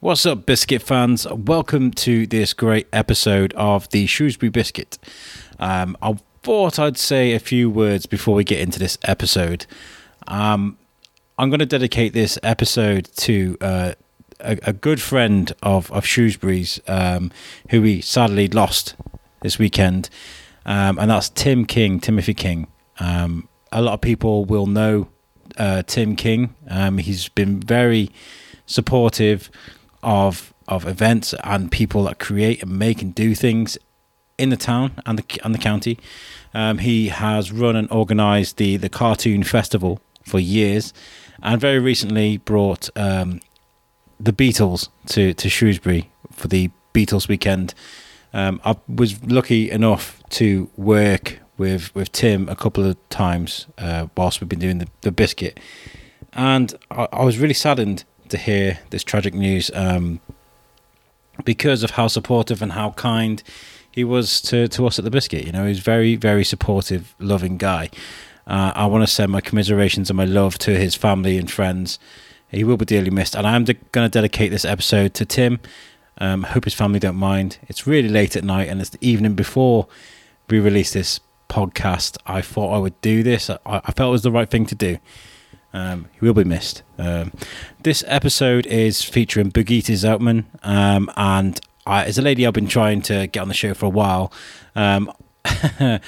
What's up, biscuit fans? Welcome to this great episode of the Shrewsbury Biscuit. Um, I thought I'd say a few words before we get into this episode. Um, I'm going to dedicate this episode to uh, a, a, good friend of, of Shrewsbury's um, who we sadly lost this weekend, um, and that's Tim King, Timothy King. Um, a lot of people will know uh, Tim King. Um, he's been very supportive of of events and people that create and make and do things in the town and the and the county. Um, he has run and organised the the cartoon festival for years, and very recently brought um, the Beatles to to Shrewsbury for the Beatles weekend. Um, I was lucky enough to work with with Tim a couple of times uh, whilst we've been doing the, the biscuit, and I, I was really saddened to hear this tragic news um, because of how supportive and how kind he was to, to us at the biscuit. You know, he's very, very supportive, loving guy. Uh, I want to send my commiserations and my love to his family and friends. He will be dearly missed, and I'm de- going to dedicate this episode to Tim. Um, hope his family don't mind. It's really late at night, and it's the evening before we release this podcast. I thought I would do this. I, I felt it was the right thing to do. Um, he will be missed. Um, this episode is featuring Birgitta Zoutman, um, and I, as a lady I've been trying to get on the show for a while.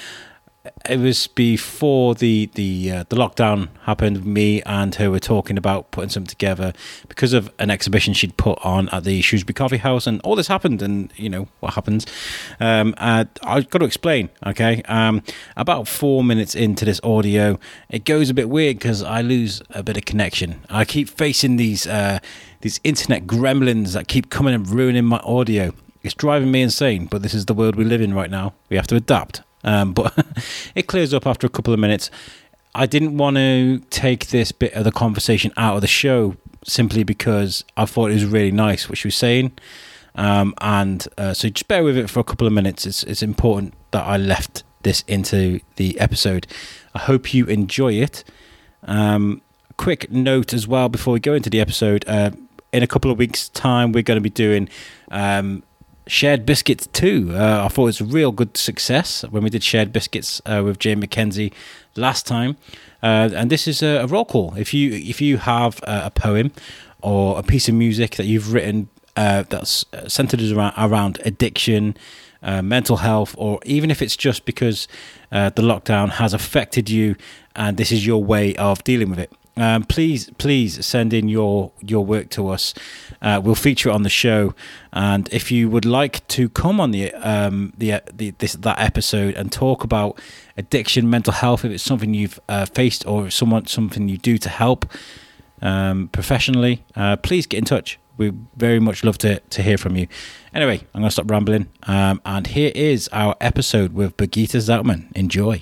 It was before the the uh, the lockdown happened. Me and her were talking about putting something together because of an exhibition she'd put on at the Shrewsbury Coffee House, and all this happened. And you know what happens. Um, uh, I've got to explain. Okay, um, about four minutes into this audio, it goes a bit weird because I lose a bit of connection. I keep facing these uh, these internet gremlins that keep coming and ruining my audio. It's driving me insane, but this is the world we live in right now. We have to adapt. Um, but it clears up after a couple of minutes. I didn't want to take this bit of the conversation out of the show simply because I thought it was really nice what she was saying. Um, and uh, so just bear with it for a couple of minutes. It's, it's important that I left this into the episode. I hope you enjoy it. Um, quick note as well before we go into the episode. Uh, in a couple of weeks' time, we're going to be doing um, Shared Biscuits too. Uh, I thought it was a real good success when we did Shared Biscuits uh, with Jane McKenzie last time. Uh, and this is a, a, roll call. If you if you have a poem or a piece of music that you've written uh, that's centered around, around addiction, uh, mental health, or even if it's just because uh, the lockdown has affected you and this is your way of dealing with it, um, please, please send in your your work to us. Uh, we'll feature it on the show, and if you would like to come on the um, the, the this that episode and talk about addiction, mental health, if it's something you've uh, faced or someone something you do to help um, professionally, uh, please get in touch. We very much love to to hear from you. Anyway, I'm going to stop rambling, um, and here is our episode with Birgitta Zoutman. Enjoy.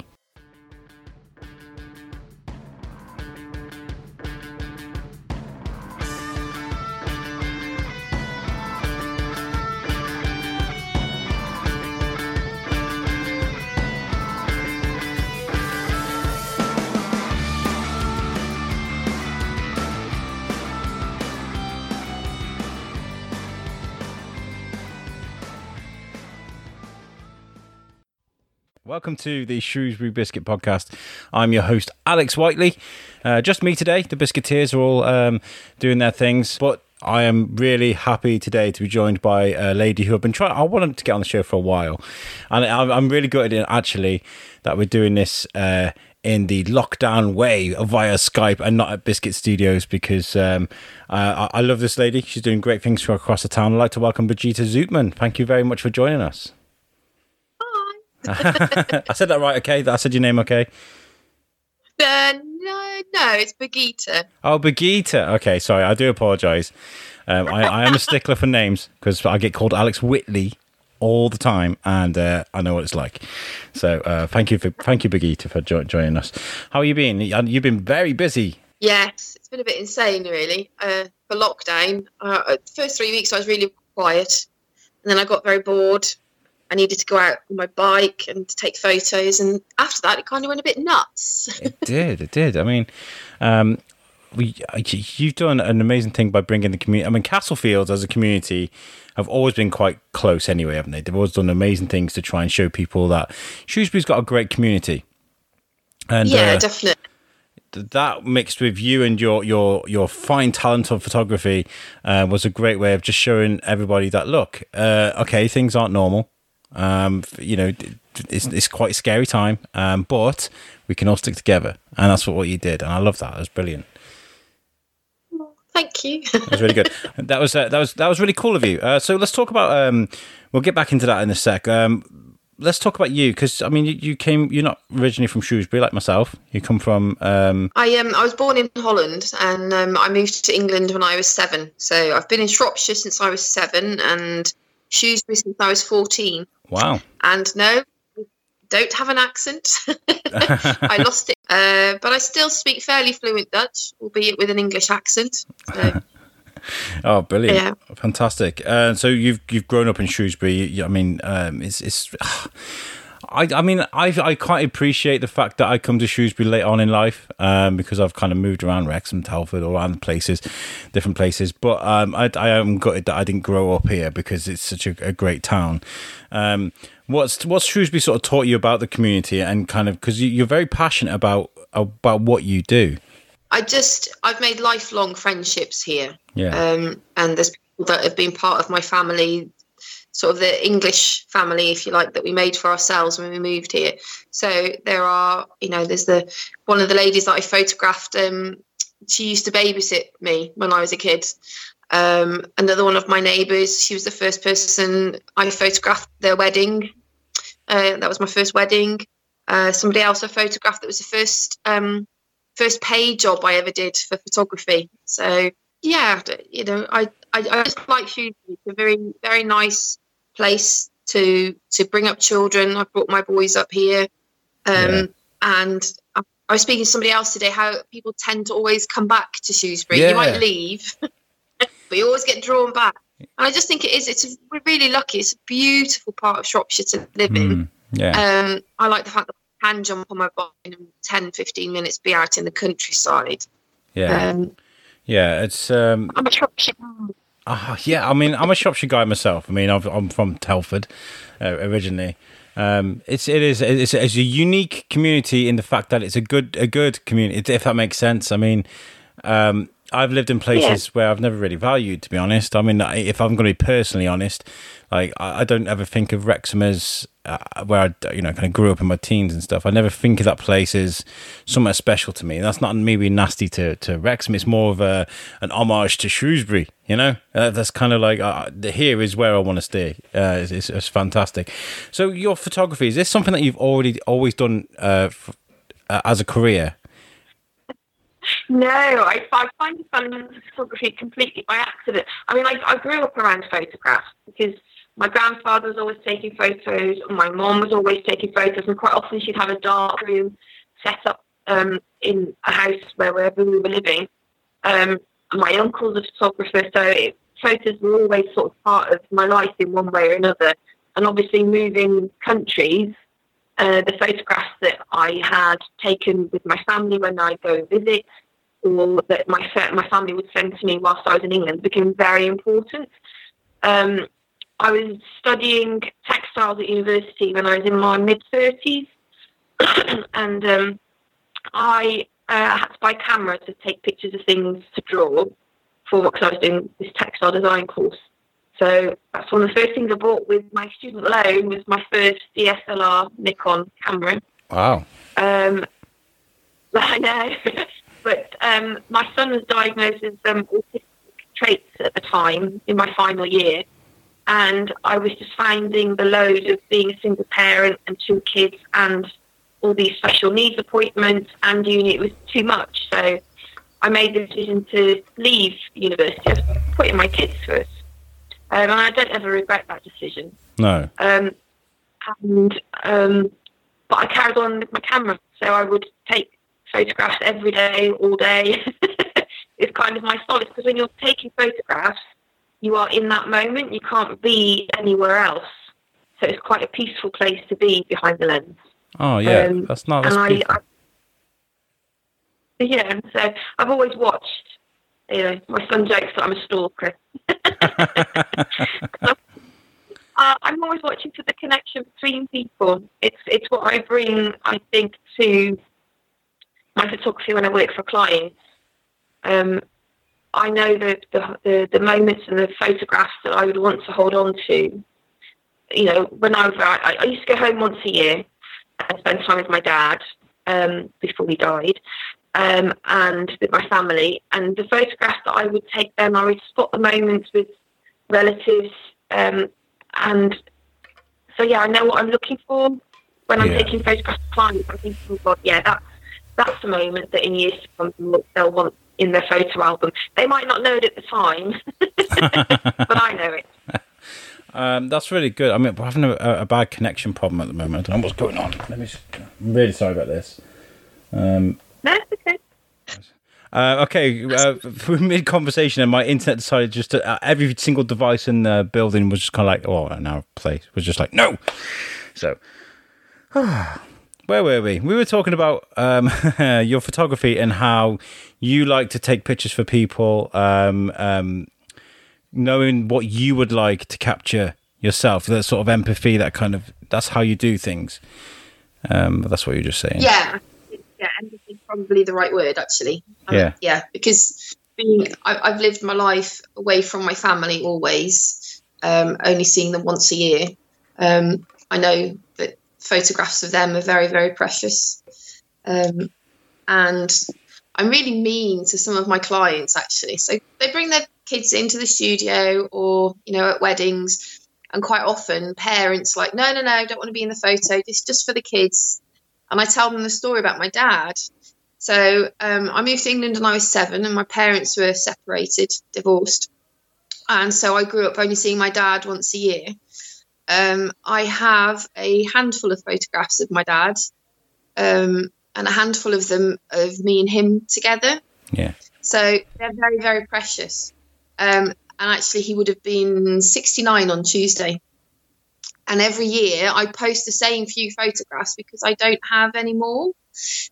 Welcome to the Shrewsbury Biscuit Podcast. I'm your host, Alex Whiteley. Uh, just me today. The Biscuiteers are all um, doing their things, but I am really happy today to be joined by a lady who I've been trying. I wanted to get on the show for a while, and I'm really good at actually that we're doing this uh, in the lockdown way via Skype and not at Biscuit Studios because um, uh, I love this lady. She's doing great things across the town. I'd like to welcome Birgitte Zoutman. Thank you very much for joining us. I said that right, okay? I said your name, okay? Uh, no, no, it's Birgitta. Oh, Birgitta. Okay, sorry, I do apologise. Um, I, I, am a stickler for names because I get called Alex Whitley all the time, and uh, I know what it's like. So, uh, thank you for thank you, Birgitta, for jo- joining us. How are you been? You've been very busy. Yes, it's been a bit insane, really. Uh, for lockdown, uh, first three weeks I was really quiet, and then I got very bored I needed to go out on my bike and take photos. And after that, it kind of went a bit nuts. it did. It did. I mean, um, we, you've done an amazing thing by bringing the community. I mean, Castlefields as a community have always been quite close anyway, haven't they? They've always done amazing things to try and show people that Shrewsbury's got a great community. And yeah, uh, definitely. That mixed with you and your your your fine talent of photography uh, was a great way of just showing everybody that look, uh, okay, things aren't normal. Um, you know, it's it's quite a scary time, um, but we can all stick together, and that's what, what you did, and I love that. It was brilliant. Thank you. that was really good. That was uh, that was that was really cool of you. Uh, so let's talk about. Um, we'll get back into that in a sec. Um, let's talk about you because I mean you, you, came. You're not originally from Shrewsbury like myself. You come from. Um... I um I was born in Holland and um, I moved to England when I was seven. So I've been in Shropshire since I was seven and Shrewsbury since I was fourteen. Wow. And no, don't have an accent. I lost it, uh, but I still speak fairly fluent Dutch, albeit with an English accent. So. oh, brilliant! Yeah. fantastic. Uh, so you've you've grown up in Shrewsbury. I mean, um, it's it's. I, I mean, I I quite appreciate the fact that I come to Shrewsbury late on in life um, because I've kind of moved around Wrexham, Telford, all around places, different places. But um, I, I am gutted that I didn't grow up here because it's such a, a great town. Um, what's what's Shrewsbury sort of taught you about the community and kind of because you, you're very passionate about about what you do. I just I've made lifelong friendships here. Yeah. Um, and there's people that have been part of my family, sort of the English family, if you like, that we made for ourselves when we moved here. So there are, you know, there's the one of the ladies that I photographed. Um, she used to babysit me when I was a kid. Um, another one of my neighbours, she was the first person I photographed their wedding. Uh, that was my first wedding. Uh, somebody else I photographed that was the first um, first paid job I ever did for photography. So yeah, you know, I I, I just like Shrewsbury. It's a very very nice place to to bring up children. I've brought my boys up here, um, yeah. and I, I, was speaking to somebody else today. How people tend to always come back to Shrewsbury. Yeah. You might leave. but you always get drawn back. And I just think it is. It's a, we're really lucky. It's a beautiful part of Shropshire to live in. Mm, yeah. Um, I like the fact that I can jump on my bike in 10, 15 minutes, be out in the countryside. Yeah. Um, yeah, it's. Um, I'm a Shropshire. Uh, yeah, I mean, I'm a Shropshire guy myself. I mean, i am from Telford uh, originally. Um, it's it is it's, it's, a unique community in the fact that it's a good a good community, if that makes sense. I mean, um, I've lived in places yeah. where I've never really valued, to be honest. I mean, if I'm going to be personally honest, like I, don't ever think of Wrexham as uh, where I, you know, kind of grew up in my teens and stuff. I never think of that place as somewhere special to me. That's not maybe nasty to, to Wrexham. It's more of a an homage to Shrewsbury. You know, uh, that's kind of like uh, here is where I want to stay. Uh, it's, it's, it's, fantastic. So your photography is this something that you've already always done uh, f- uh, as a career? No, I, I find photography completely by accident. I mean, I, I grew up around photographs because my grandfather was always taking photos, and my mom was always taking photos, and quite often she'd have a dark room set up um, in a house where wherever we were living. Um, my uncle's a photographer, so it, photos were always sort of part of my life in one way or another. And obviously, moving countries, uh, the photographs that I had taken with my family when I go visit, or that my my family would send to me whilst I was in England, became very important. Um, I was studying textiles at university when I was in my mid thirties, and um, I uh, had to buy a camera to take pictures of things to draw for because I was doing this textile design course. So that's one of the first things I bought with my student loan was my first DSLR Nikon camera. Wow. Um, I know, but um, my son was diagnosed with um, autistic traits at the time in my final year, and I was just finding the load of being a single parent and two kids and all these special needs appointments and uni. It was too much, so I made the decision to leave university. I was putting my kids first. Um, and I don't ever regret that decision. No. Um, and um, but I carried on with my camera, so I would take photographs every day, all day. it's kind of my solace because when you're taking photographs, you are in that moment. You can't be anywhere else. So it's quite a peaceful place to be behind the lens. Oh yeah, um, that's not. That's and I, I, yeah, so I've always watched. You know, my son jokes that I'm a stalker. uh, I'm always watching for the connection between people. It's it's what I bring, I think, to my photography when I work for clients. Um, I know the, the, the the moments and the photographs that I would want to hold on to. You know, when I, I, I used to go home once a year and spend time with my dad um, before he died, um, and with my family. And the photographs that I would take then, I would spot the moments with relatives. Um, and so, yeah, I know what I'm looking for when I'm yeah. taking photographs of clients. I'm thinking, oh, God, yeah, that's, that's the moment that in years to come they'll want in their photo album. They might not know it at the time, but I know it. Um, that's really good. I mean, we're having a, a, bad connection problem at the moment. I don't know what's going on. Let me. I'm really sorry about this. Um, no, okay. Uh, okay, uh, mid conversation, and my internet decided just to, uh, every single device in the building was just kind of like, oh, in our place was just like, no. So, where were we? We were talking about um, your photography and how you like to take pictures for people, um, um, knowing what you would like to capture yourself, that sort of empathy, that kind of, that's how you do things. Um, that's what you're just saying. Yeah yeah, empathy is probably the right word actually. Yeah, yeah, because being I, have lived my life away from my family always, um, only seeing them once a year. Um, I know photographs of them are very very precious, um, and I'm really mean to some of my clients actually. So they bring their kids into the studio or you know at weddings. And quite often, parents like, no, no, no, don't want to be in the photo. This just for the kids and I tell them the story about my dad. So um, I moved to England when I was seven, and my parents were separated, divorced, and so I grew up only seeing my dad once a year. Um, I have a handful of photographs of my dad, um, and a handful of them of me and him together. Yeah. So they're very, very precious. Um, and actually, he would have been 69 on Tuesday. And every year I post the same few photographs because I don't have any more.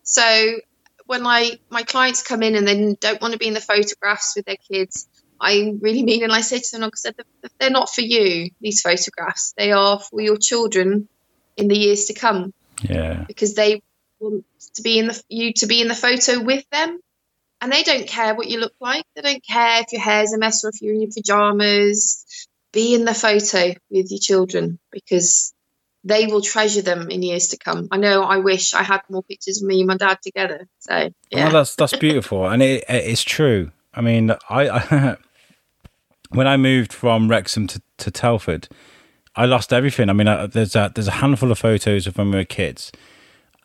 So when I my clients come in and they don't want to be in the photographs with their kids, I really mean and I say to them, like I said, they're not for you. These photographs, they are for your children in the years to come. Yeah, because they want to be in the you to be in the photo with them, and they don't care what you look like. They don't care if your hair's a mess or if you're in your pajamas be in the photo with your children because they will treasure them in years to come. I know. I wish I had more pictures of me and my dad together. So yeah, well, that's that's beautiful, and it, it's true. I mean, I, I when I moved from Wrexham to, to Telford, I lost everything. I mean, I, there's a there's a handful of photos of when we were kids,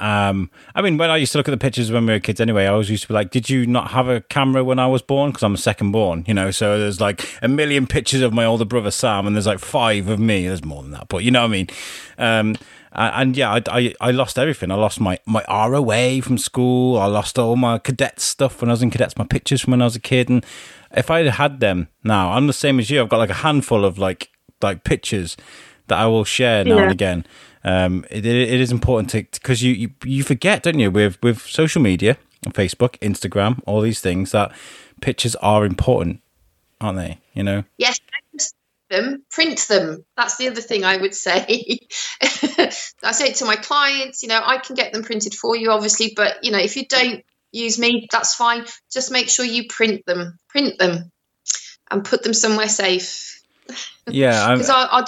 um, I mean, when I used to look at the pictures when we were kids anyway, I always used to be like, did you not have a camera when I was born? Because I'm a second born, you know, so there's like a million pictures of my older brother Sam, and there's like five of me. There's more than that, but you know what I mean? Um, and yeah, I, I, I, lost everything. I lost my, my ROA from school. I lost all my cadet stuff when I was in cadets, my pictures from when I was a kid. And if I had had them now, I'm the same as you. I've got like a handful of like like pictures that I will share now yeah. and again um, it, it is important to because you, you you forget, don't you, with with social media, Facebook, Instagram, all these things that pictures are important, aren't they? You know. Yes, them, print them. That's the other thing I would say. I say it to my clients. You know, I can get them printed for you, obviously, but you know, if you don't use me, that's fine. Just make sure you print them, print them, and put them somewhere safe. Yeah, because our, our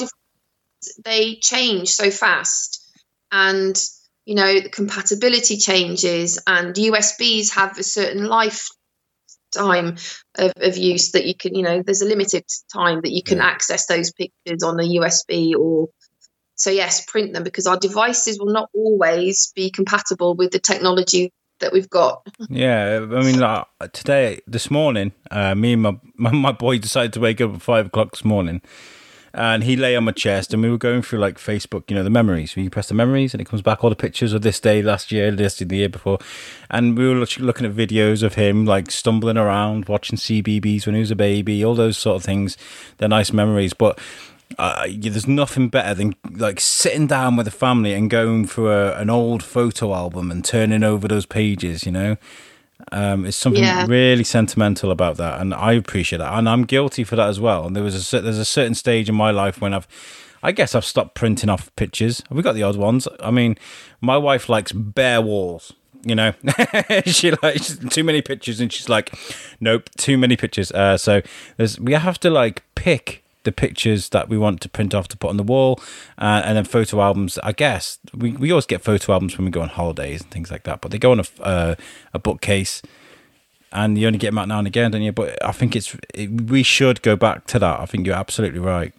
they change so fast and you know the compatibility changes and usbs have a certain lifetime of, of use that you can you know there's a limited time that you can yeah. access those pictures on a usb or so yes print them because our devices will not always be compatible with the technology that we've got yeah i mean like, today this morning uh, me and my, my, my boy decided to wake up at five o'clock this morning and he lay on my chest and we were going through like Facebook, you know, the memories. You press the memories and it comes back all the pictures of this day last year, this the year before, and we were looking at videos of him like stumbling around, watching CBeebies when he was a baby, all those sort of things. They're nice memories, but. Uh, there's nothing better than like sitting down with a family and going through a, an old photo album and turning over those pages, you know. Um, it's something Yeah. really sentimental about that, and I appreciate that, and I'm guilty for that as well. And there was a there's a certain stage in my life when I've, I guess I've stopped printing off pictures. We got the odd ones. I mean, my wife likes bare walls. You know, she likes too many pictures, and she's like, "Nope, too many pictures." Uh, so there's we have to like pick the pictures that we want to print off to put on the wall, uh, and then photo albums. I guess we, we always get photo albums when we go on holidays and things like that, but they go on a uh, a bookcase, and you only get them out now and again, don't you? But I think it's it, we should go back to that. I think you're absolutely right.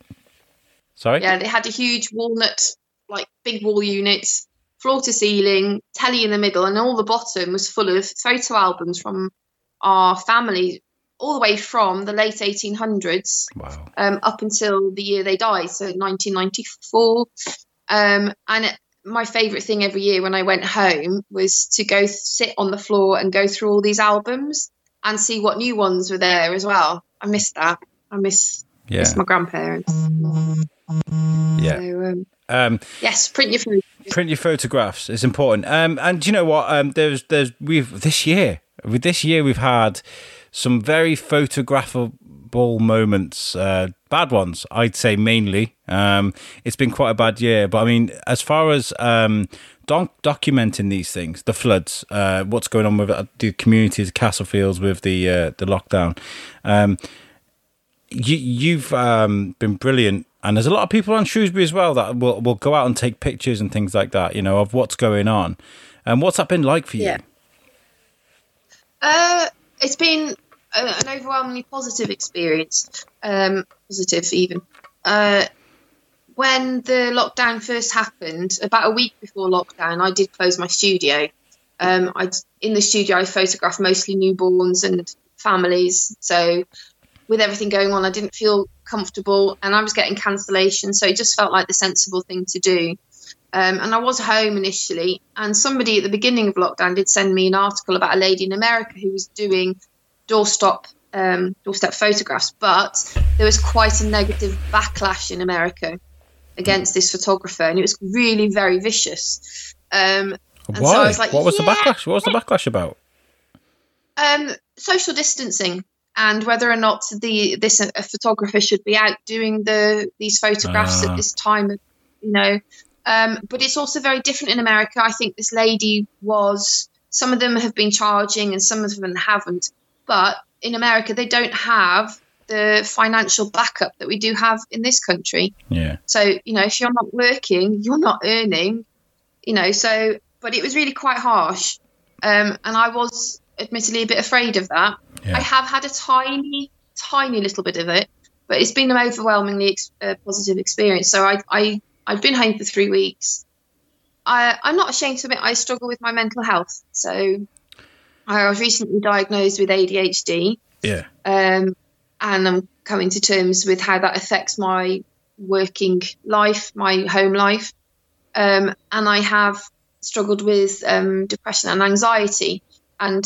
Sorry. Yeah, they had a huge walnut, like big wall units, floor to ceiling, telly in the middle, and all the bottom was full of photo albums from our family, all the way from the late 1800s Wow. um, up until the year they died, so 1994. Um, and it, my favourite thing every year when I went home was to go sit on the floor and go through all these albums and see what new ones were there as well. I miss that. I miss, Yeah. miss my grandparents. Yeah. So, um, Um, yes, print your print your photographs is important. Um, and do you know what? Um, there's there's we've this year with this year we've had some very photographable moments. Uh, bad ones, I'd say mainly. Um, it's been quite a bad year, but I mean, as far as um, doc- documenting these things, the floods, uh, what's going on with uh, the communities, Castlefields with the uh, the lockdown. Um, you, you've um, been brilliant, and there's a lot of people on Shrewsbury as well that will will go out and take pictures and things like that. You know of what's going on, and what's that been like for you? Yeah. Uh, it's been a, an overwhelmingly positive experience, um, positive even. Uh, when the lockdown first happened, about a week before lockdown, I did close my studio. Um, I in the studio I photographed mostly newborns and families. So with everything going on, I didn't feel comfortable, and I was getting cancellation. So it just felt like the sensible thing to do. Um, and I was home initially, and somebody at the beginning of lockdown did send me an article about a lady in America who was doing doorstep um, doorstep photographs, but there was quite a negative backlash in America against this photographer, and it was really very vicious. Um, And so I Why? was like, what was the backlash? What was the backlash about? um, social distancing and whether or not the this a photographer should be out doing the these photographs Ah. at this time of you know um, but it's also very different in america i think this lady was some of them have been charging and some of them haven't but in america they don't have the financial backup that we do have in this country Yeah, so, you know, if you're not working, you're not earning, you know, so, but it was really quite harsh. Um, and I was admittedly a bit afraid of that. Yeah. I have had a tiny, tiny little bit of it, but it's been an overwhelmingly ex- uh, positive experience. So I, I, I've been home for three weeks. I, I'm not ashamed to admit I struggle with my mental health. So I was recently diagnosed with ADHD yeah, um, and I'm coming to terms with how that affects my working life, my home life, um, and I have struggled with um, depression and anxiety. And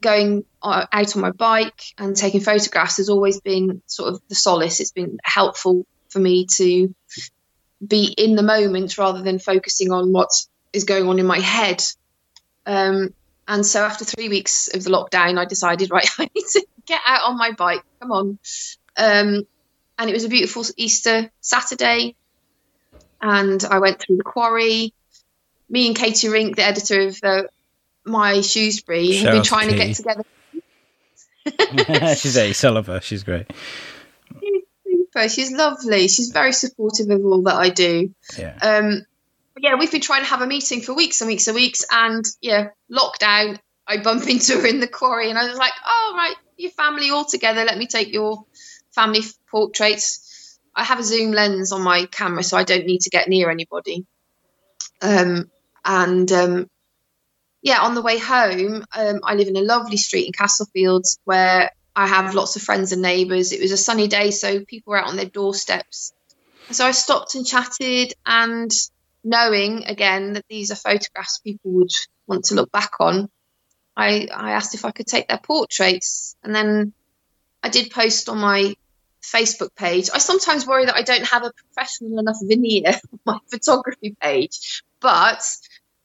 going uh, out on my bike and taking photographs has always been sort of the solace. It's been helpful for me to be in the moment rather than focusing on what is going on in my head. Um, and so after three weeks of the lockdown, I decided, right, I need to get out on my bike. Come on. Um, and it was a beautiful Easter Saturday. And I went through the quarry. Me and Katie Rink, the editor of uh, My Shrewsbury, have been trying to get together. she's a I love her. She's great. Super. She's lovely. She's very supportive of all that I do. Yeah, Um, yeah, we've been trying to have a meeting for weeks and weeks and weeks, and yeah, lockdown. I bump into her in the quarry, and I was like, "Oh right, your family all together. Let me take your family portraits." I have a zoom lens on my camera, so I don't need to get near anybody. Um, and um, yeah, on the way home, um, I live in a lovely street in Castlefields where I have lots of friends and neighbours. It was a sunny day, so people were out on their doorsteps. So I stopped and chatted, and knowing again that these are photographs people would want to look back on, I, I asked if I could take their portraits. And then I did post on my Facebook page. I sometimes worry that I don't have a professional enough veneer on my photography page. But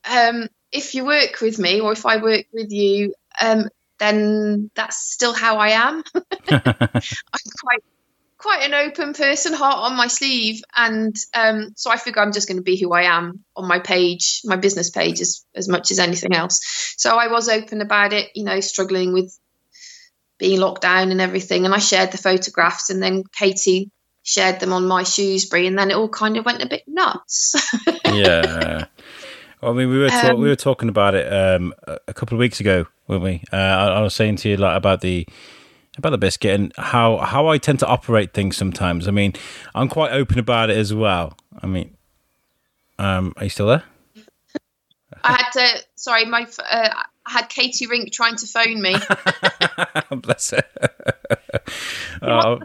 um, if you work with me or if I work with you, um, then that's still how I am. I'm quite quite an open person, heart on my sleeve, and um, so I figure I'm just going to be who I am on my page, my business page, as as much as anything else. So I was open about it, you know, struggling with being locked down and everything, and I shared the photographs, and then Katie shared them on my Shrewsbury, and then it all kind of went a bit nuts. yeah. I mean, we were ta- um, we were talking about it um, a couple of weeks ago, weren't we? Uh, I, I, was saying to you like about the about the biscuit and how how I tend to operate things sometimes. I mean, I'm quite open about it as well. I mean, um, are you still there? I had to. Sorry, my uh, I had Katie Rink trying to phone me. Bless her. oh,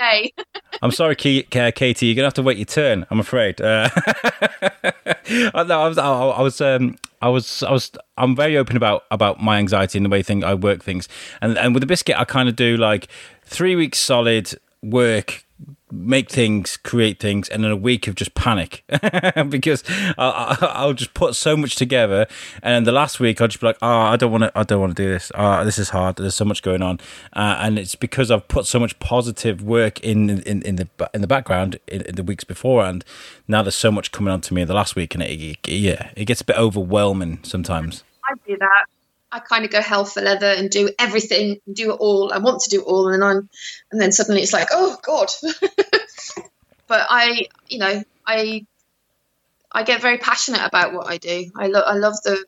day. I'm sorry, Katie. You're gonna have to wait your turn. I'm afraid. Uh, no, I was, I, was, um, I was, I was, I'm very open about about my anxiety and the way thing I work things. And and with the biscuit, I kind of do like three weeks solid work make things, create things, and then a week of just panic because I'll, I'll, just put so much together, and the last week I'll just be like, "Oh, I don't want to, I don't want to do this. Oh, this is hard. There's so much going on," uh, and it's because I've put so much positive work in in, in the in the background in, in the weeks before, and now there's so much coming on to me in the last week, and it, it, yeah, it gets a bit overwhelming sometimes. I do that. I kind of go hell for leather and do everything, do it all. I want to do it all, and then I'm, and then suddenly it's like, oh god. but I, you know, I, I get very passionate about what I do. I love, I love the,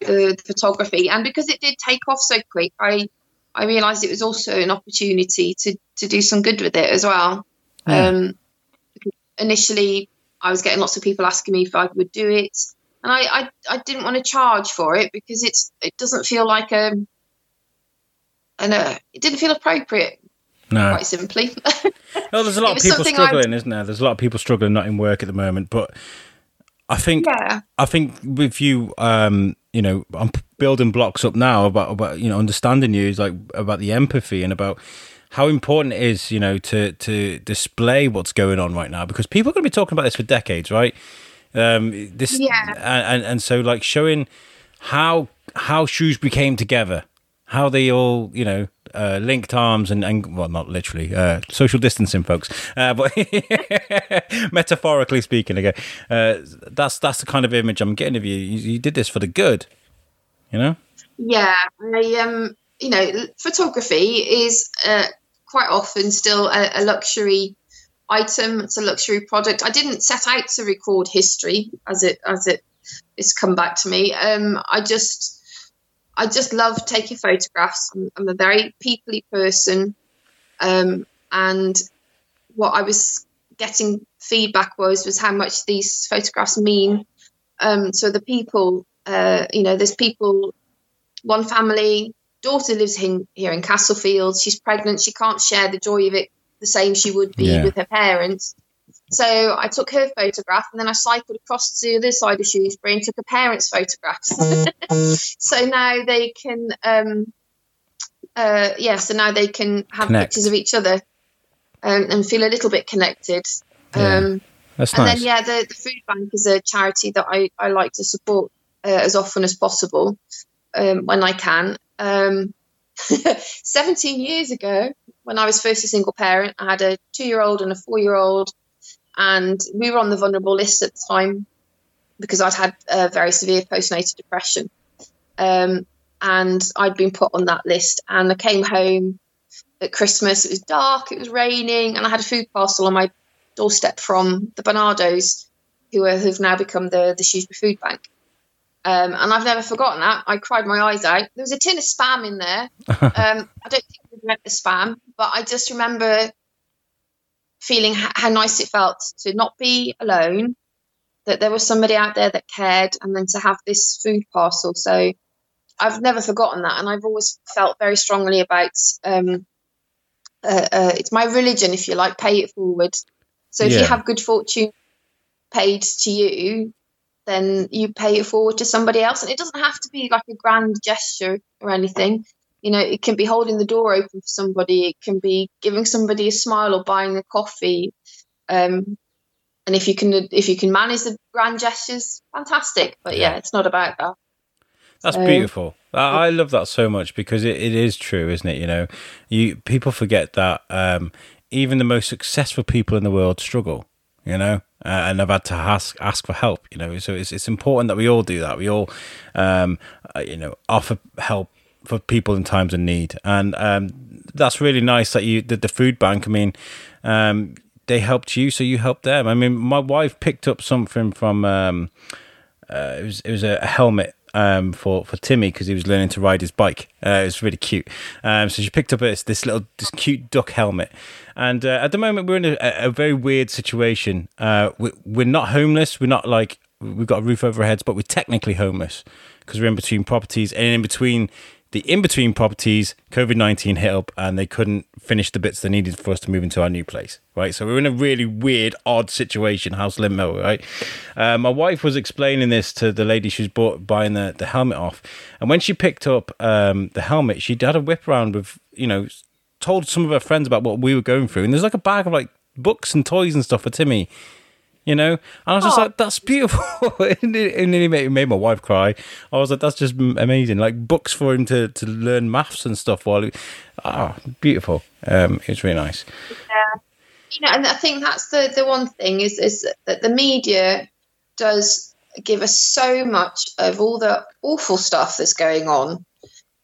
the photography, and because it did take off so quick, I, I realised it was also an opportunity to to do some good with it as well. Yeah. Um, initially, I was getting lots of people asking me if I would do it and I, I, I didn't want to charge for it because it's it doesn't feel like a and uh, it didn't feel appropriate. No, quite simply. well, there's a lot of people struggling, isn't there? There's a lot of people struggling not in work at the moment, but I think yeah. I think with you, um, you know, I'm building blocks up now about about you know understanding you is like about the empathy and about how important it is, you know, to to display what's going on right now because people are going to be talking about this for decades, right? Um, this yeah, and and so like showing how how Shrewsbury came together, how they all you know uh, linked arms and, and well not literally uh, social distancing folks uh, but metaphorically speaking again uh, that's that's the kind of image i'm getting of you. you. you did this for the good you know yeah i um you know photography is uh, quite often still a, a luxury item. It's a luxury product. I didn't set out to record history as it as it it's come back to me. Um, I just I just love taking photographs. I'm, I'm a very peoply person, um, and what I was getting feedback was was how much these photographs mean. Um, so the people, uh, you know, there's people. One family daughter lives in, here in Castlefield. She's pregnant. She can't share the joy of it the same she would be yeah. with her parents. So I took her photograph and then I cycled across to the other side of Shrewsbury and took her parents' photographs. so now they can, um, uh, yeah, so now they can have Connect. pictures of each other um, and feel a little bit connected. Yeah. Um, That's and nice. then, yeah, the, the, Food Bank is a charity that I, I like to support uh, as often as possible um, when I can. Um, 17 years ago, when I was first a single parent, I had a two year old and a four year old, and we were on the vulnerable list at the time because I'd had a very severe postnatal depression. Um, and I'd been put on that list. And I came home at Christmas, it was dark, it was raining, and I had a food parcel on my doorstep from the Barnardos, who are, who've now become the, the Shrewsbury Food Bank. Um, and I've never forgotten that. I cried my eyes out. There was a tin of spam in there. Um, I don't think the spam, but I just remember feeling how nice it felt to not be alone, that there was somebody out there that cared, and then to have this food parcel. So I've never forgotten that, and I've always felt very strongly about. Um, uh, uh, it's my religion, if you like. Pay it forward. So if yeah. you have good fortune paid to you, then you pay it forward to somebody else. And it doesn't have to be like a grand gesture or anything. You know, it can be holding the door open for somebody. It can be giving somebody a smile or buying a coffee. Um, and if you can, if you can manage the grand gestures, fantastic. But yeah, it's not about that. That's So- beautiful. I, I love that so much because it, it is true, isn't it? You know, you people forget that um, even the most successful people in the world struggle. You know, uh, and have had to ask ask for help. You know, so it's it's important that we all do that. We all, um, uh, you know, offer help for people in times of need, and um, that's really nice that you did the food bank. I mean, um, they helped you, so you helped them. I mean, my wife picked up something from. Um, uh, it was it was a, a helmet um, for for Timmy because he was learning to ride his bike. Uh, it was really cute. Um, so she picked up this this little this cute duck helmet. And uh, at the moment, we're in a, a very weird situation. Uh, we, we're not homeless. We're not like we've got a roof over our heads, but we're technically homeless because we're in between properties, and in between the in between properties, COVID nineteen hit up, and they couldn't finish the bits they needed for us to move into our new place. Right, so we're in a really weird, odd situation, house limbo. Right, uh, my wife was explaining this to the lady she was bought, buying the the helmet off, and when she picked up um, the helmet, she had a whip around with you know told some of her friends about what we were going through, and there's like a bag of like books and toys and stuff for Timmy. You know, and I was just Oh. like, "That's beautiful," and it, made, made my wife cry. I was like, "That's just amazing!" Like books for him to, to learn maths and stuff while, he, ah, beautiful. Um, it was really nice. Yeah. you know, and I think that's the the one thing is is that the media does give us so much of all the awful stuff that's going on,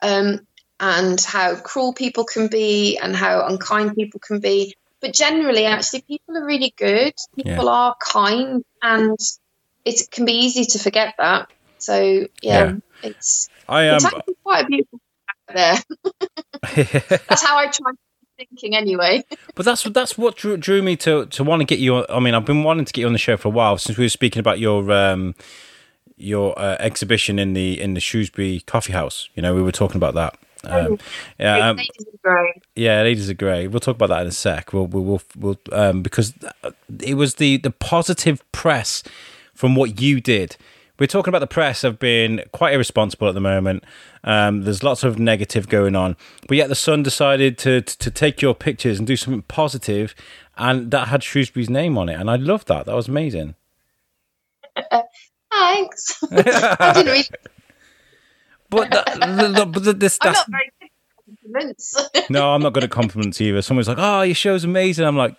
um, and how cruel people can be, and how unkind people can be. But generally, actually, people are really good. People are kind, and it can be easy to forget that. So yeah, Yeah. it's I am. it's quite a beautiful out there. That's how I try thinking anyway. But that's that's what drew, drew me to to want to get you. On, I mean, I've been wanting to get you on the show for a while since we were speaking about your um, your uh, exhibition in the in the Shrewsbury Coffee House. You know, we were talking about that. Um, yeah, um, yeah, ladies are grey. We'll talk about that in a sec. We'll we'll we'll, we'll um, because it was the the positive press from what you did. We're talking about the press have been quite irresponsible at the moment. Um, there's lots of negative going on, but yet the Sun decided to, to to take your pictures and do something positive, and that had Shrewsbury's name on it, and I loved that. That was amazing. Thanks. I didn't really. But, that, the- the- the- this I'm not very compliments. no, I'm not good at compliments either. Someone's like, "Oh, your show's amazing." I'm like,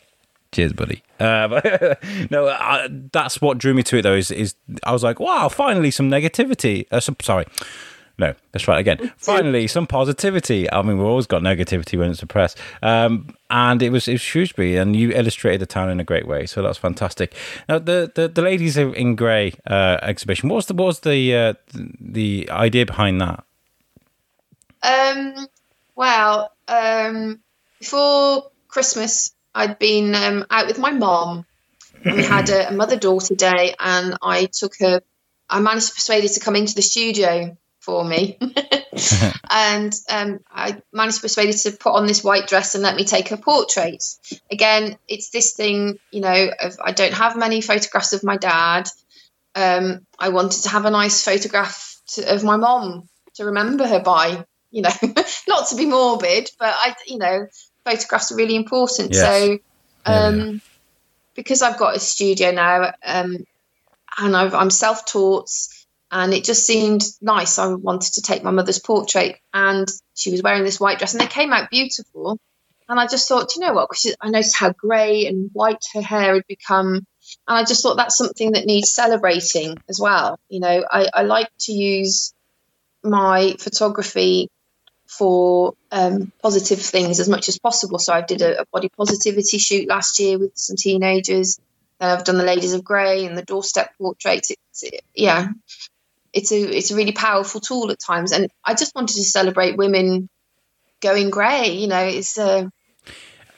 "Cheers, buddy." Uh, but no, I, that's what drew me to it though. Is, is I was like, "Wow, finally some negativity." Uh, some, sorry, no, let's try it again. Finally, some positivity. I mean, we've always got negativity when it's the press. Um, and it was it was Shrewsbury, and you illustrated the town in a great way. So that's fantastic. Now, the the, the ladies in grey uh, exhibition. What was the what was the uh, the idea behind that? Um, well, um, before Christmas, I'd been um, out with my mom, we had a, a mother-daughter day, and I took her. I managed to persuade her to come into the studio for me, and um, I managed to persuade her to put on this white dress and let me take her portraits. Again, it's this thing, you know, of I don't have many photographs of my dad. Um, I wanted to have a nice photograph to, of my mom to remember her by you know, not to be morbid, but I, you know, photographs are really important. Yes. So, Yeah, um, because I've got a studio now, um, and I've, I'm self-taught, and it just seemed nice. I wanted to take my mother's portrait, and she was wearing this white dress, and they came out beautiful. And I just thought, you know what? Because I noticed how grey and white her hair had become, and I just thought that's something that needs celebrating as well. You know, I, I like to use my photography for um, positive things as much as possible. So I did a, a body positivity shoot last year with some teenagers. I've done the Ladies of Grey and the doorstep portraits. It's, yeah, it's a it's a really powerful tool at times, and I just wanted to celebrate women going grey. You know, it's uh,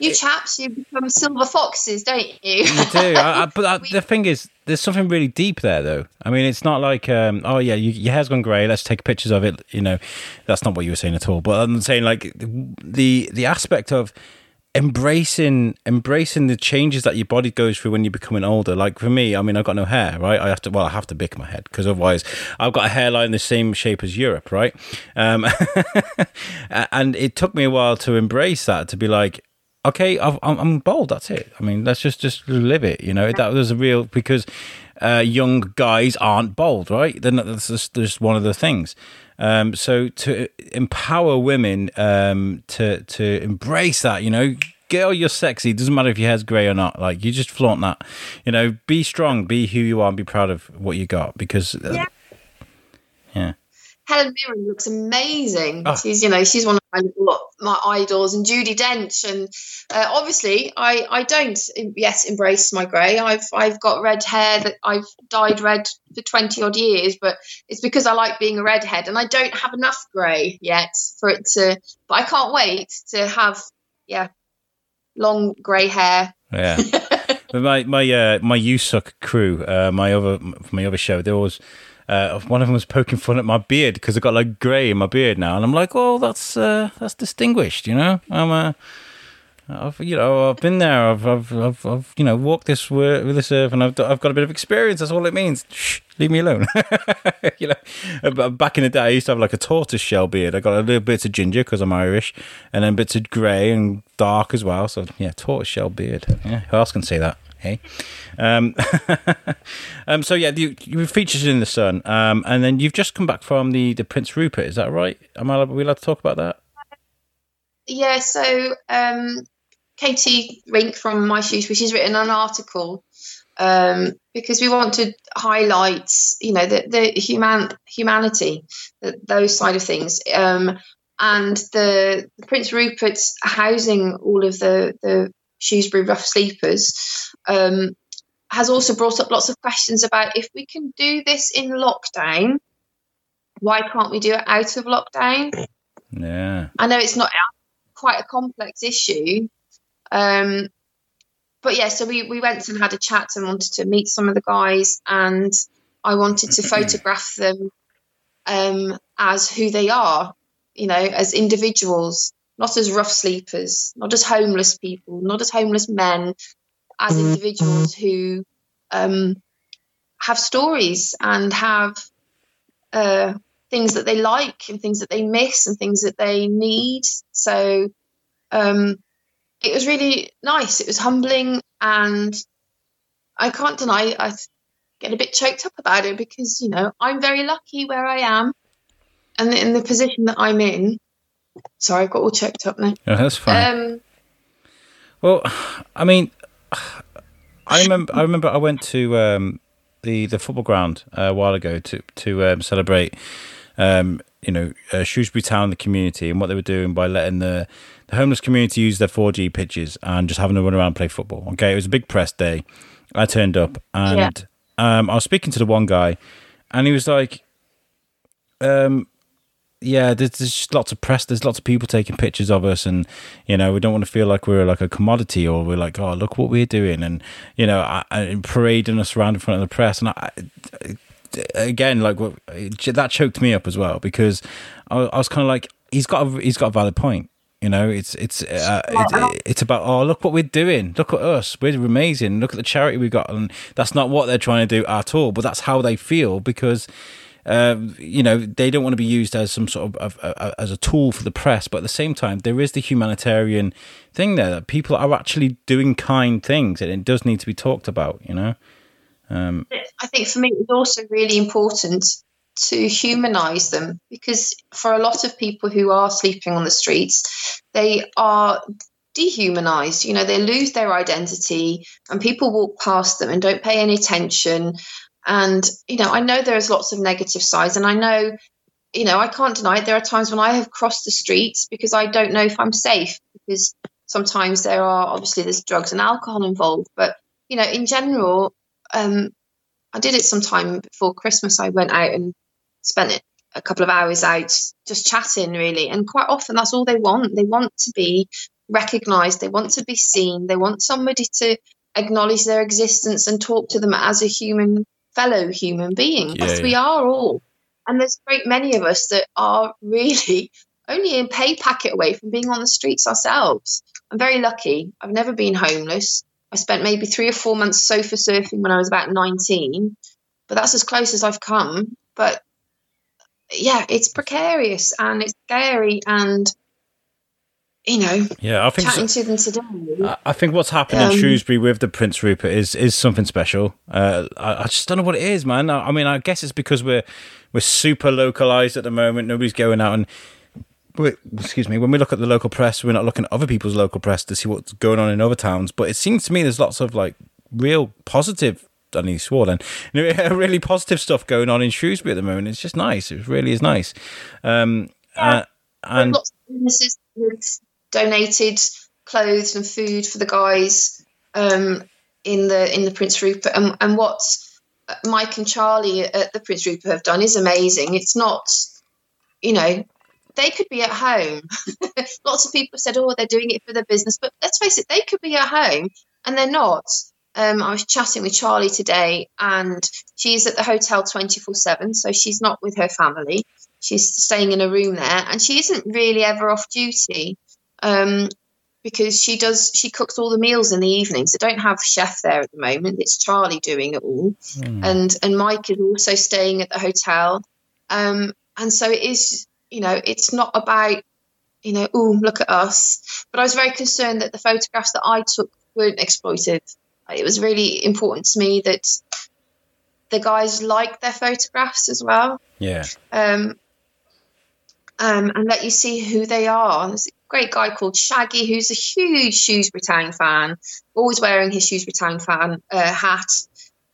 you chaps, you become silver foxes, don't you? You do, I, I, but uh, the thing is, there's something really deep there, though. I mean, it's not like, um, oh yeah, you, your hair's gone grey. Let's take pictures of it. You know, that's not what you were saying at all. But I'm saying like the the aspect of embracing embracing the changes that your body goes through when you're becoming older. Like for me, I mean, I've got no hair, right? I have to, well, I have to bick my head because otherwise, I've got a hairline the same shape as Europe, right? Um, and it took me a while to embrace that to be like okay, I'm, I'm bold. That's it. I mean, let's just just live it. You know, that was a real because uh, young guys aren't bald, right? Then that's just, just one of the things. Um, so to empower women um, to to embrace that, you know, girl, you're sexy. It Doesn't matter if your hair's grey or not. Like you just flaunt that. You know, be strong, be who you are, and be proud of what you got. Because uh, Yeah. yeah, Helen Mirren looks amazing. Oh. She's, you know, she's one of my, my idols, and Judi Dench. And uh, obviously, I, I don't yet embrace my grey. I've, I've got red hair that I've dyed red for twenty odd years, but it's because I like being a redhead, and I don't have enough grey yet for it to. But I can't wait to have, yeah, long grey hair. yeah. But my my uh, my you suck crew, uh, my other my other show, they always. Uh, one of them was poking fun at my beard because I got like grey in my beard now, and I'm like, "Oh, that's uh, that's distinguished," you know. I'm uh, I've you know I've been there. I've I've I've, I've you know walked this with this earth, and I've I've got a bit of experience. That's all it means. Shh, leave me alone. you know, Uh, back in the day, I used to have like a tortoise shell beard. I got a little bit of ginger because I'm Irish, and then bits of grey and dark as well. So yeah, tortoise shell beard. Yeah, who else can say that? Hey, um, um, so yeah, you, were featured in the Sun, um, and then you've just come back from the the Prince Rupert. Is that right? Am I are we allowed to talk about that? Yeah, so um, Katie Rink from My Shoes, which has written an article um, because we want to highlight, you know, the, the human humanity, the, those side of things, um, and the, the Prince Rupert's housing all of the the Shrewsbury rough sleepers. Um, has also brought up lots of questions about if we can do this in lockdown, why can't we do it out of lockdown? Yeah. I know it's not quite a complex issue. Um, but yeah, so we, we went and had a chat and wanted to meet some of the guys, and I wanted to photograph them um, as who they are, you know, as individuals, not as rough sleepers, not as homeless people, not as homeless men, as individuals who um, have stories and have uh, things that they like and things that they miss and things that they need. So um, it was really nice. It was humbling, and I can't deny I get a bit choked up about it because you know I'm very lucky where I am, and in the position that I'm in. Sorry, I got all choked up now. Yeah, that's fine. Um, Well, I mean, I remember. I remember. I went to um, the the football ground uh, a while ago to to um, celebrate. Um, you know, uh, Shrewsbury Town, the community, and what they were doing by letting the the homeless community use their 4G pitches and just having to run around and play football. Okay, it was a big press day. I turned up and um, I was speaking to the one guy, and he was like, um, yeah, there's, there's just lots of press. There's lots of people taking pictures of us, and you know, we don't want to feel like we're like a commodity, or we're like, oh, look what we're doing, and you know, I, I, parading us around in front of the press. And I, again, like what- that choked me up as well because I, I was kind of like, he's got a, he's got a valid point. You know, it's it's uh, it's it's about oh look what we're doing, look at us, we're amazing, look at the charity we've got, and that's not what they're trying to do at all, but that's how they feel because um, you know they don't want to be used as some sort of, of, of as a tool for the press, but at the same time there is the humanitarian thing there that people are actually doing kind things, and it does need to be talked about. You know, um, I think for me, it's also really important to humanize them because for a lot of people who are sleeping on the streets, they are dehumanized. You know, they lose their identity and people walk past them and don't pay any attention. And, you know, I know there's lots of negative sides and I know, you know, I can't deny it. There are times when I have crossed the streets because I don't know if I'm safe because sometimes there are obviously there's drugs and alcohol involved. But, you know, in general, um, I did it sometime before Christmas. I went out and spent it a couple of hours out just chatting, really. And quite often, that's all they want. They want to be recognized, they want to be seen, they want somebody to acknowledge their existence and talk to them as a human, fellow human being, Yeah, yeah. we are all. And there's a great many of us that are really only a pay packet away from being on the streets ourselves. I'm very lucky. I've never been homeless. I spent maybe three or four months sofa surfing when I was about 19, but that's as close as I've come. But yeah, it's precarious and it's scary. And you know, yeah, I think chatting so. to them today. I think what's happened Um, in Shrewsbury with the Prince Rupert is is something special. Uh, I, I just don't know what it is, man. I, I mean, I guess it's because we're we're super localized at the moment. Nobody's going out and. Excuse me. When we look at the local press, we're not looking at other people's local press to see what's going on in other towns. But it seems to me there's lots of like real positive. I need swore then. Really positive stuff going on in Shrewsbury at the moment. It's just nice. It really is nice. Um, uh, and lots of businesses donated clothes and food for the guys um, in the in the Prince Rupert, and, and what Mike and Charlie at the Prince Rupert have done is amazing. It's not, you know, they could be at home. Lots of people said, "Oh, they're doing it for their business," but let's face it, they could be at home, and they're not. Um, I was chatting with Charlie today, and she's at the hotel twenty four seven, so she's not with her family she's staying in a room there and she isn't really ever off duty um, because she does she cooks all the meals in the evenings. They don't have chef there at the moment. It's charlie doing it all. Hmm. and and mike is also staying at the hotel. Um, and so it is you know it's not about you know oh look at us. But i was very concerned that the photographs that i took weren't exploited. It was really important to me that the guys like their photographs as well. Yeah, um, um, and let you see who they are. Great guy called Shaggy who's a huge Shrewsbury Town fan, always wearing his Shrewsbury Town fan uh, hat.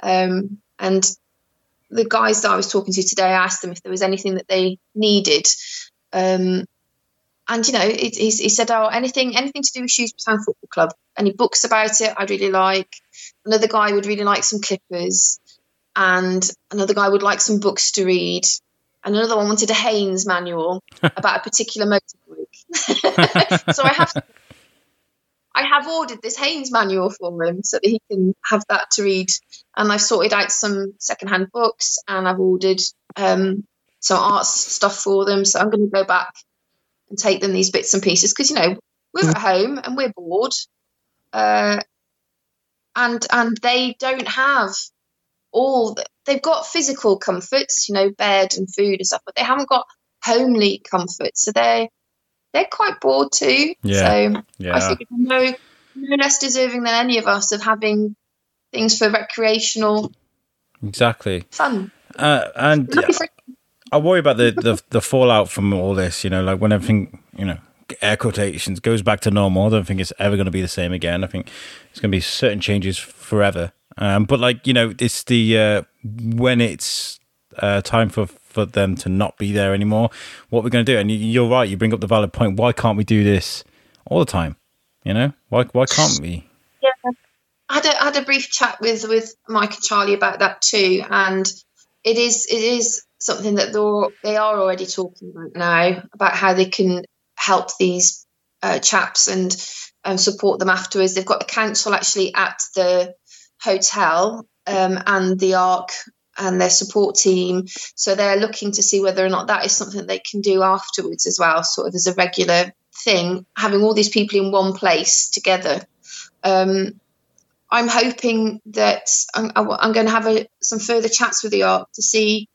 Um, and the guys that I was talking to today, I asked them if there was anything that they needed. Um, and you know, it, he, he said, "Oh, anything, anything to do with Shrewsbury Town Football Club. Any books about it? I'd really like." Another guy would really like some clippers, and another guy would like some books to read and another one wanted a Haynes manual about a particular motorbike. so I have I have ordered this Haynes manual for him so that he can have that to read. And I've sorted out some secondhand books and I've ordered um, some arts stuff for them. So I'm going to go back and take them these bits and pieces because you know we're at home and we're bored, uh, and and they don't have all the, they've got physical comforts, you know, bed and food and stuff, but they haven't got homely comforts. So they're they're quite bored too. Yeah. So I think no no less deserving than any of us of having things for recreational Exactly. fun. Uh, and I worry about the, the the fallout from all this. You know, like when everything, you know, air quotations goes back to normal. I don't think it's ever going to be the same again. I think it's going to be certain changes forever. Um, but like you know, it's the uh, when it's uh, time for for them to not be there anymore. What we're going to do? And you- you're right. You bring up the valid point. Why can't we do this all the time? You know, why why can't we? Yeah, I had a, I had a brief chat with with Mike and Charlie about that too, and it is it is something that they're, they are already talking about now about how they can help these uh, chaps and support them afterwards. They've got the council actually at the hotel um, and the Ark and their support team, so they're looking to see whether or not that is something they can do afterwards as well, sort of as a regular thing, having all these people in one place together. Um, I'm hoping that I'm, I'm going to have a, some further chats with the Ark to see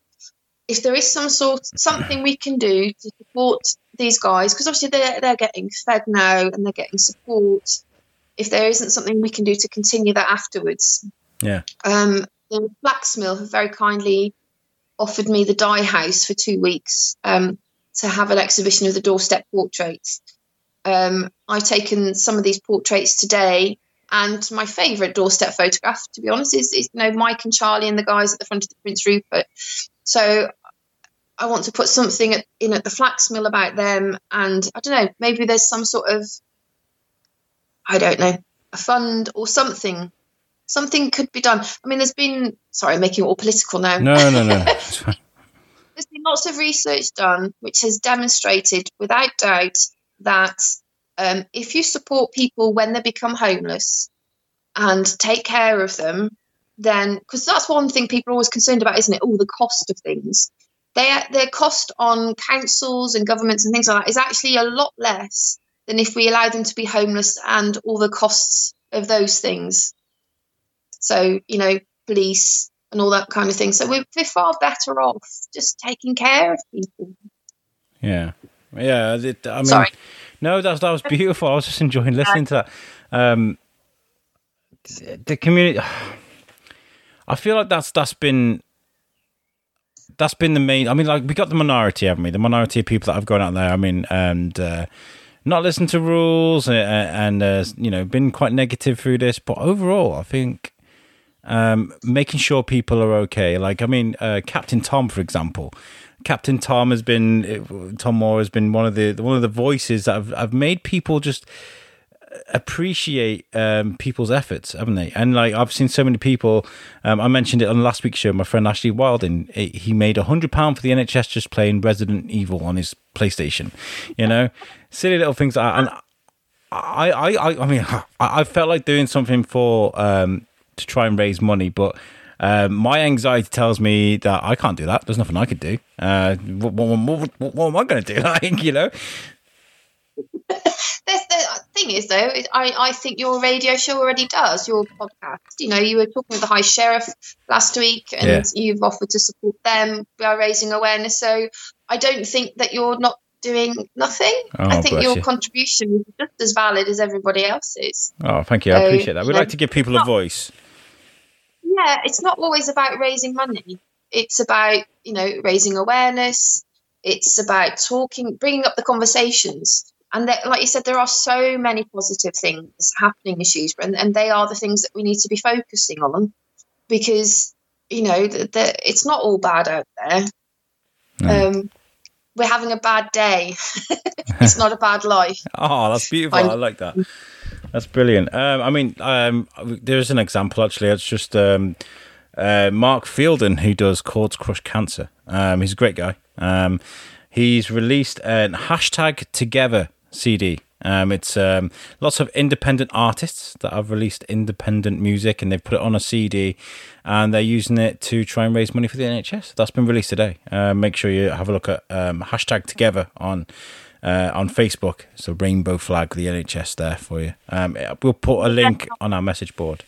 if there is some sort something we can do to support these guys because obviously they're they're getting fed now and they're getting support. If there isn't something we can do to continue that afterwards, Yeah. um, the Flaxmill have very kindly offered me the dye house for two weeks um, to have an exhibition of the doorstep portraits. Um, I've taken some of these portraits today, and my favourite doorstep photograph, to be honest, is, is you know Mike and Charlie and the guys at the front of the Prince Rupert. So I want to put something at, in at the Flaxmill about them, and I don't know, maybe there's some sort of I don't know a fund or something. Something could be done. I mean, there's been sorry, I'm making it all political now. No, no, no. There's been lots of research done which has demonstrated without doubt that um, if you support people when they become homeless and take care of them, then because that's one thing people are always concerned about, isn't it? All the cost of things. Their their cost on councils and governments and things like that is actually a lot less than if we allow them to be homeless and all the costs of those things. So you know, police and all that kind of thing. So we're, we're far better off just taking care of people. Yeah, yeah. It, I mean, Sorry. No, that was, that was beautiful. I was just enjoying listening to that. Um, the community. I feel like that's that's been that's been the main. I mean, like we got the minority, haven't we? The minority of people that have gone out there. I mean, and uh, not listened to rules and, and uh, you know been quite negative through this. But overall, I think um, making sure people are okay. Like, I mean, uh, Captain Tom, for example. Captain Tom has been Tom Moore has been one of the one of the voices that have, have made people just appreciate um, people's efforts, haven't they? And like I've seen so many people. Um, I mentioned it on last week's show. My friend Ashley Wilding, he made a hundred pound for the NHS just playing Resident Evil on his PlayStation. You know, silly little things. Like and I, I, I, I mean, I, felt like doing something for um, to try and raise money, but. Um, my anxiety tells me that I can't do that. There's nothing I could do. Uh, what, what, what, what am I going to do? Like, you know, the thing is, though, I, I think your radio show already does your podcast. You know, you were talking with the High Sheriff last week, and yeah. you've offered to support them by raising awareness. So I don't think that you're not doing nothing. Oh, I think your you. contribution is just as valid as everybody else's. Oh, thank you. I appreciate that. We'd like to give people a voice. Yeah, it's not always about raising money. It's about you know raising awareness. It's about talking, bringing up the conversations and that, like you said, there are so many positive things happening in Shrewsbury, and, and they are the things that we need to be focusing on because you know the, the, it's not all bad out there. No. Um, we're having a bad day. it's not a bad life. oh, that's beautiful. I like that. That's brilliant. Um, I mean, um, there's an example actually. It's just um, uh, Mark Fielden who does Chords Crush Cancer. Um, he's a great guy. Um, he's released a hashtag Together CD. Um, it's lots of independent artists that have released independent music and they've put it on a CD and they're using it to try and raise money for the NHS. That's been released today. Uh, make sure you have a look at hashtag together on uh, on Facebook. So rainbow flag the NHS there for you. Um, we'll put a link on our message board.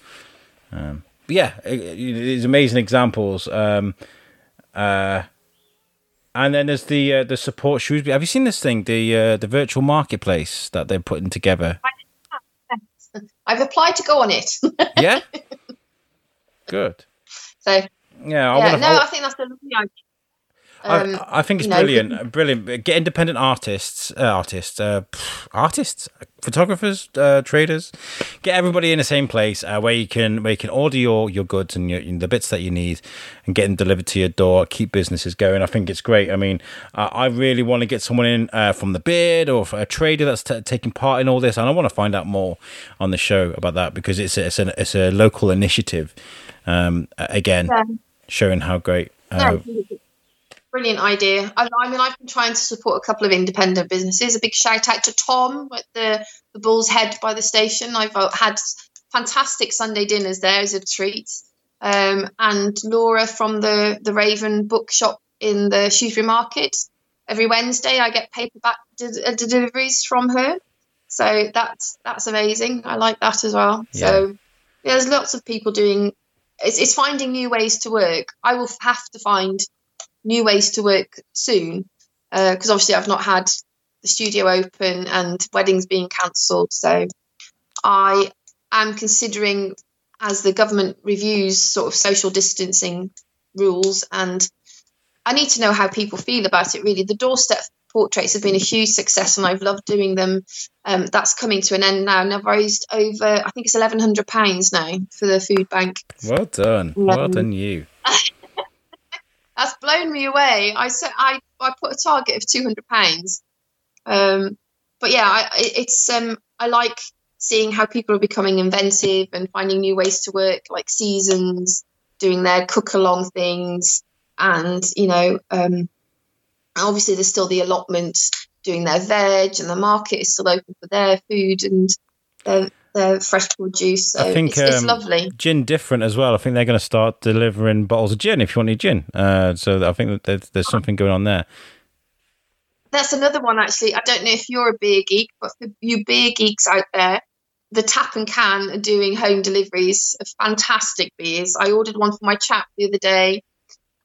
Um, yeah, it, it's amazing examples. Um, uh, and then there's the uh, the support shoes. Have you seen this thing, the uh, the virtual marketplace that they're putting together? I've applied to go on it. yeah. Good. So yeah, I yeah, no, I, I think that's a lovely idea. Um, I, I, think it's brilliant, know, brilliant. Get independent artists, uh, artists, uh, artists, photographers, uh, traders. Get everybody in the same place uh, where you can where you can order your, your goods and your, the bits that you need, and get them delivered to your door. Keep businesses going. I think it's great. I mean, I really want to get someone in uh, from the beard or a trader that's t- taking part in all this, and I want to find out more on the show about that because it's a, it's a, it's a local initiative. Um, again, yeah. showing how great. Uh, brilliant idea. I, I, mean, I've been trying to support a couple of independent businesses. A big shout out to Tom at the, the Bull's Head by the station. I've uh, had fantastic Sunday dinners there as a treat. Um, and Laura from the, the Raven bookshop in the Shrewsbury Market. Every Wednesday, I get paperback de- uh, deliveries from her. So that's that's amazing. I like that as well. Yeah. So yeah, there's lots of people doing. It's, it's finding new ways to work. I will have to find new ways to work soon because uh, obviously I've not had the studio open and weddings being cancelled. So I am considering as the government reviews sort of social distancing rules and I need to know how people feel about it really. The doorstep portraits have been a huge success and I've loved doing them. Um, that's coming to an end now and I've raised over I think it's eleven hundred pounds now for the food bank. Well done. Um, well done you. that's blown me away. I said I I put a target of two hundred pounds. Um, but yeah, I, it's um, I like seeing how people are becoming inventive and finding new ways to work, like seasons, doing their cook along things, and you know, um, obviously there's still the allotment doing their veg, and the market is still open for their food and their the fresh produce. So I think it's, it's um, lovely. Gin different as well. I think they're going to start delivering bottles of gin if you want any gin. Uh, so I think that there's, there's something going on there. That's another one actually. I don't know if you're a beer geek, but for you beer geeks out there, the Tap and Can are doing home deliveries of fantastic beers. I ordered one for my chap the other day.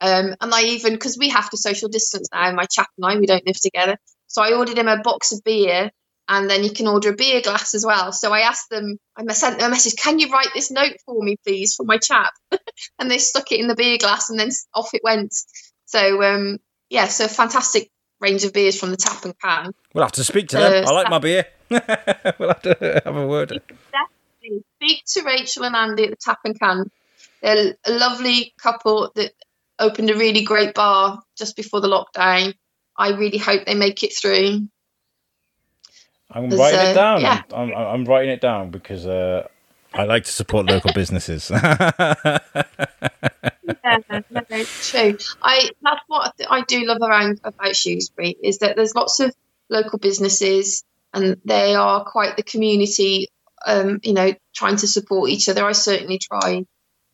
Um, and I even, because we have to social distance now, my chap and I, we don't live together. So I ordered him a box of beer and then you can order a beer glass as well. So I asked them, I sent them a message, can you write this note for me, please, for my chap? and they stuck it in the beer glass and then off it went. So, um, yeah, so fantastic range of beers from the tap and can. We'll have to speak to them. Uh, I like my beer. we'll have to have a word. Definitely. Speak to Rachel and Andy at the tap and can. They're a lovely couple that opened a really great bar just before the lockdown. I really hope they make it through. I'm writing uh, it down. Yeah. I'm, I'm, I'm, writing it down because uh, I like to support local businesses. yeah, no, true. I that's what I do love around about Shrewsbury is that there's lots of local businesses and they are quite the community. Um, you know, trying to support each other. I certainly try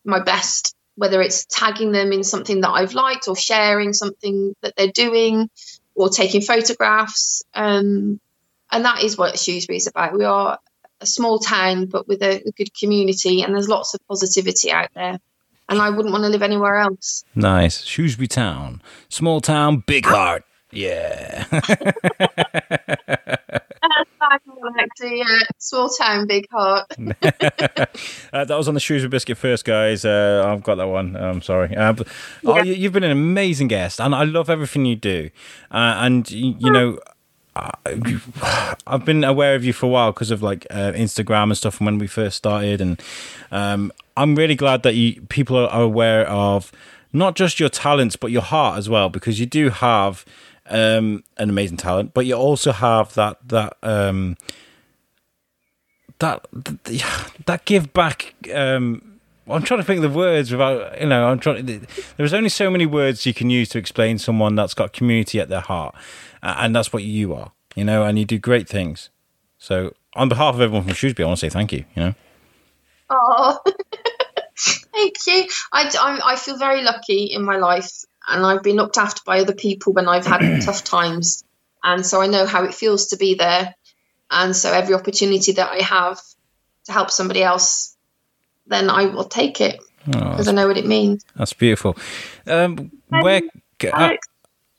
my best, whether it's tagging them in something that I've liked or sharing something that they're doing or taking photographs. Um, and that is what Shrewsbury is about. We are a small town, but with a, a good community, and there's lots of positivity out there. And I wouldn't want to live anywhere else. Nice. Shrewsbury Town. Small town, big heart. Yeah. actually, yeah. Small town, big heart. uh, that was on the Shrewsbury Biscuit first, guys. Uh, I've got that one. I'm sorry. Uh, but, oh, yeah. oh, you, have been an amazing guest, and I love everything you do. Uh, and, you, you know, I've been aware of you for a while because of like uh, Instagram and stuff from when we first started, and um, I'm really glad that you people are aware of not just your talents but your heart as well because you do have um, an amazing talent, but you also have that that um, that that give back. Um, I'm trying to think of the words without, you know, I'm trying. There's only so many words you can use to explain someone that's got community at their heart, and that's what you are, you know, and you do great things. So, on behalf of everyone from Shrewsbury, I want to say thank you. You know. Oh, thank you. I, I, I feel very lucky in my life, and I've been looked after by other people when I've had tough times, and so I know how it feels to be there, and so every opportunity that I have to help somebody else then I will take it because oh, I know what it means. That's beautiful. Um, where? Uh,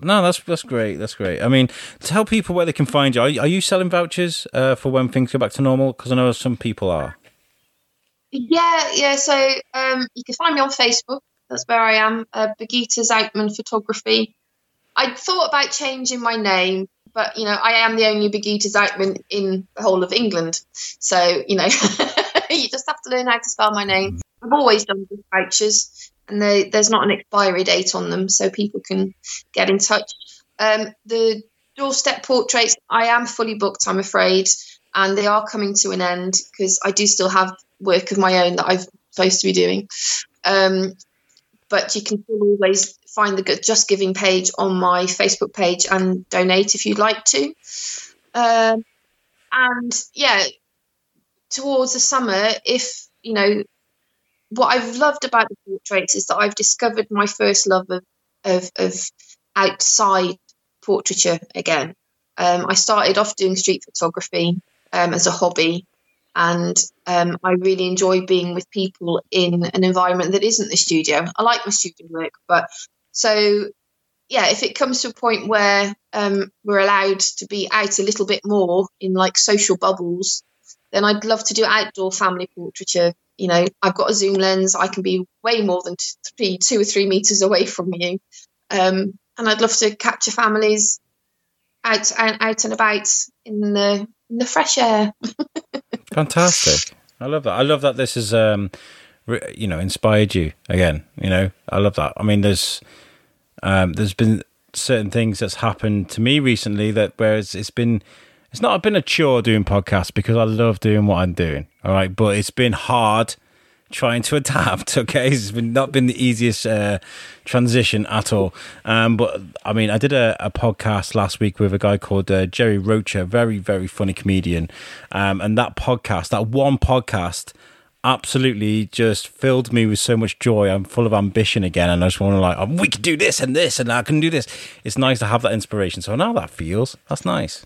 no, that's that's great. That's great. I mean, tell people where they can find you. Are, are you selling vouchers uh, for when things go back to normal? Because I know some people are. Yeah, yeah. So um, you can find me on Facebook. That's where I am. Uh, Birgitta Zoutman Photography. I thought about changing my name, but you know, I am the only Birgitta Zoutman in the whole of England. So you know. you just have to learn how to spell my name. I've always done gift vouchers, and they, there's not an expiry date on them, so people can get in touch. Um, the doorstep portraits, I am fully booked, I'm afraid, and they are coming to an end because I do still have work of my own that I'm supposed to be doing. Um, but you can still always find the Just Giving page on my Facebook page and donate if you'd like to. Um, and yeah, towards the summer, if you know, what I've loved about the portraits is that I've discovered my first love of of, of outside portraiture again. Um, I started off doing street photography um, as a hobby, and um, I really enjoy being with people in an environment that isn't the studio. I like my studio work, but so yeah, if it comes to a point where um, we're allowed to be out a little bit more in like social bubbles, then I'd love to do outdoor family portraiture. You know, I've got a zoom lens. I can be way more than three, two or three meters away from you, um, and I'd love to capture families out and out and about in the in the fresh air. Fantastic! I love that. I love that this has, um, you know, inspired you again. You know, I love that. I mean, there's um, there's been certain things that's happened to me recently that whereas it's been it's not been a chore doing podcasts because I love doing what I'm doing. All right, but it's been hard trying to adapt. Okay, it's been not been the easiest uh, transition at all. Um, but I mean, I did a, a, podcast last week with a guy called uh, Jerry Rocher, very very funny comedian, um, and that podcast, that one podcast. Absolutely, just filled me with so much joy. I'm full of ambition again, and I just want to like, oh, we can do this and this, and I can do this. It's nice to have that inspiration. So now that feels that's nice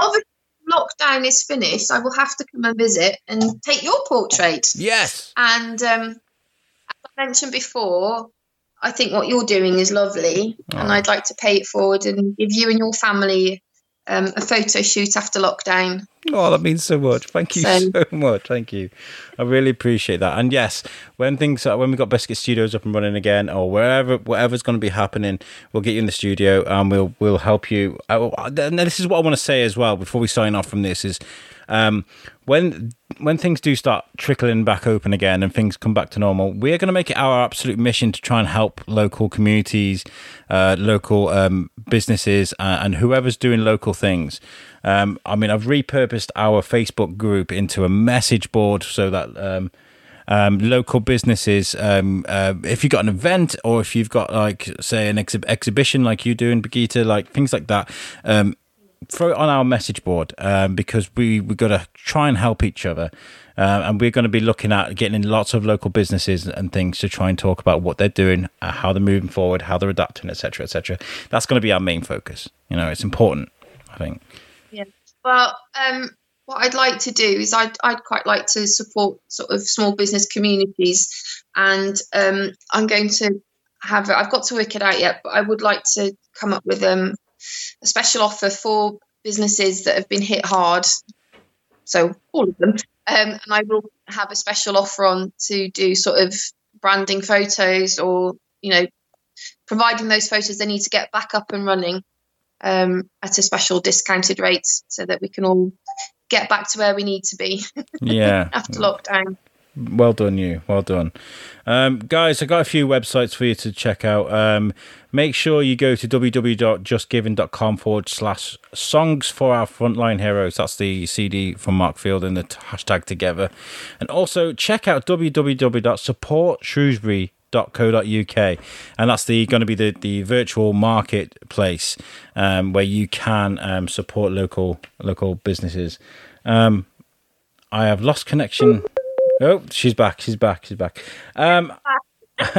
obviously lockdown is finished, I will have to come and visit and take your portrait. Yes. And um, as I mentioned before, I think what you're doing is lovely, oh. and I'd like to pay it forward and give you and your family um, a photo shoot after lockdown. Oh, that means so much. Thank you so, so much. Thank you. I really appreciate that. And yes, when things are, when we got Biscuit Studios up and running again, or wherever whatever's going to be happening, we'll get you in the studio and we'll we'll help you. And this is what I want to say as well before we sign off from this is um, when when things do start trickling back open again and things come back to normal, we're going to make it our absolute mission to try and help local communities, uh, local um, businesses, uh, and whoever's doing local things. Um, I mean, I've repurposed our Facebook group into a message board so that. Um, um, local businesses. Um, uh, if you've got an event or if you've got like say an exhi- exhibition like you do in Birgitta, like things like that, um, throw it on our message board um, because we we've got to try and help each other. Uh, and we're going to be looking at getting in lots of local businesses and things to try and talk about what they're doing, uh, how they're moving forward, how they're adapting, etc., etc. That's going to be our main focus. You know, it's important. I think. Well, um, what I'd like to do is I'd I'd quite like to support sort of small business communities, and um, I'm going to have I've got to work it out yet, but I would like to come up with um a special offer for businesses that have been hit hard. So all of them. Um, and I will have a special offer on to do sort of branding photos or, you know, providing those photos they need to get back up and running um, at a special discounted rate so that we can all get back to where we need to be. Yeah. after lockdown. Well done, you. Well done. Um, guys, I've got a few websites for you to check out. Um, make sure you go to www.justgiving.com forward slash songs for our frontline heroes. That's the CD from Mark Field and the hashtag together. And also check out www.supportshrewsbury.co.uk and that's the going to be the, the virtual marketplace um, where you can um, support local local businesses. Um, I have lost connection. Oh, she's back. She's back. She's back. Um,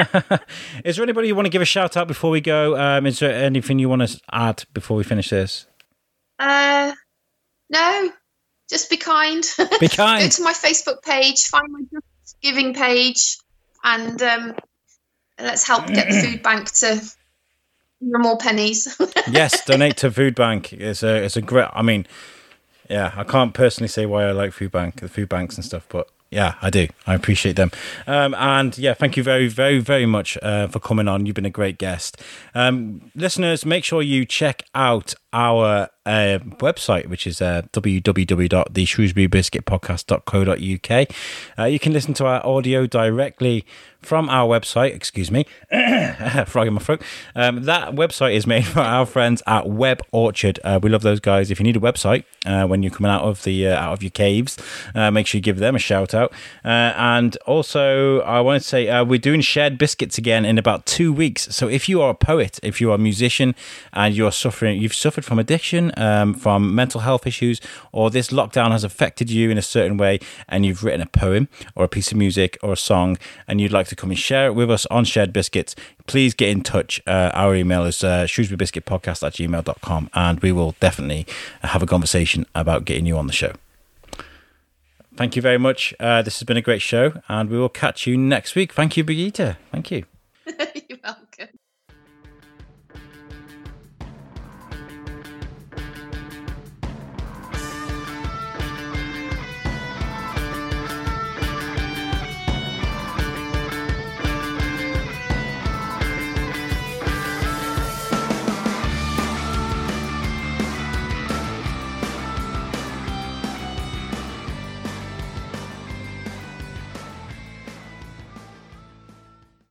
is there anybody you want to give a shout out before we go? Um, is there anything you want to add before we finish this? Uh, no, just be kind. Be kind. Go to my Facebook page, find my Giving page, and um, let's help get the food bank to more pennies. yes, donate to food bank. It's a it's a great. I mean, yeah, I can't personally say why I like food bank, the food banks and stuff, but yeah, I do. I appreciate them. Um, and yeah, thank you very, very, very much uh, for coming on. You've been a great guest. Um, listeners, make sure you check out our uh, website, which is uh, www.theshrewsburybiscuitpodcast.co.uk. Uh, you can listen to our audio directly from our website. Excuse me, frog in my throat. Um, that website is made for our friends at Web Orchard. Uh, we love those guys. If you need a website uh, when you're coming out of the uh, out of your caves, make sure you give them a shout out. And also, I want to say we're doing shared biscuits again in about two weeks. So if you are a poet, if you are a musician, and you're suffering, you've suffered from addiction, um, from mental health issues, or this lockdown has affected you in a certain way, and you've written a poem or a piece of music or a song, and you'd like to come and share it with us on Shared Biscuits, please get in touch. Uh, our email is uh, shrewsburybiscuitpodcast at gmail.com, and we will definitely have a conversation about getting you on the show. Thank you very much. Uh, this has been a great show, and we will catch you next week. Thank you, Birgitta. Thank you.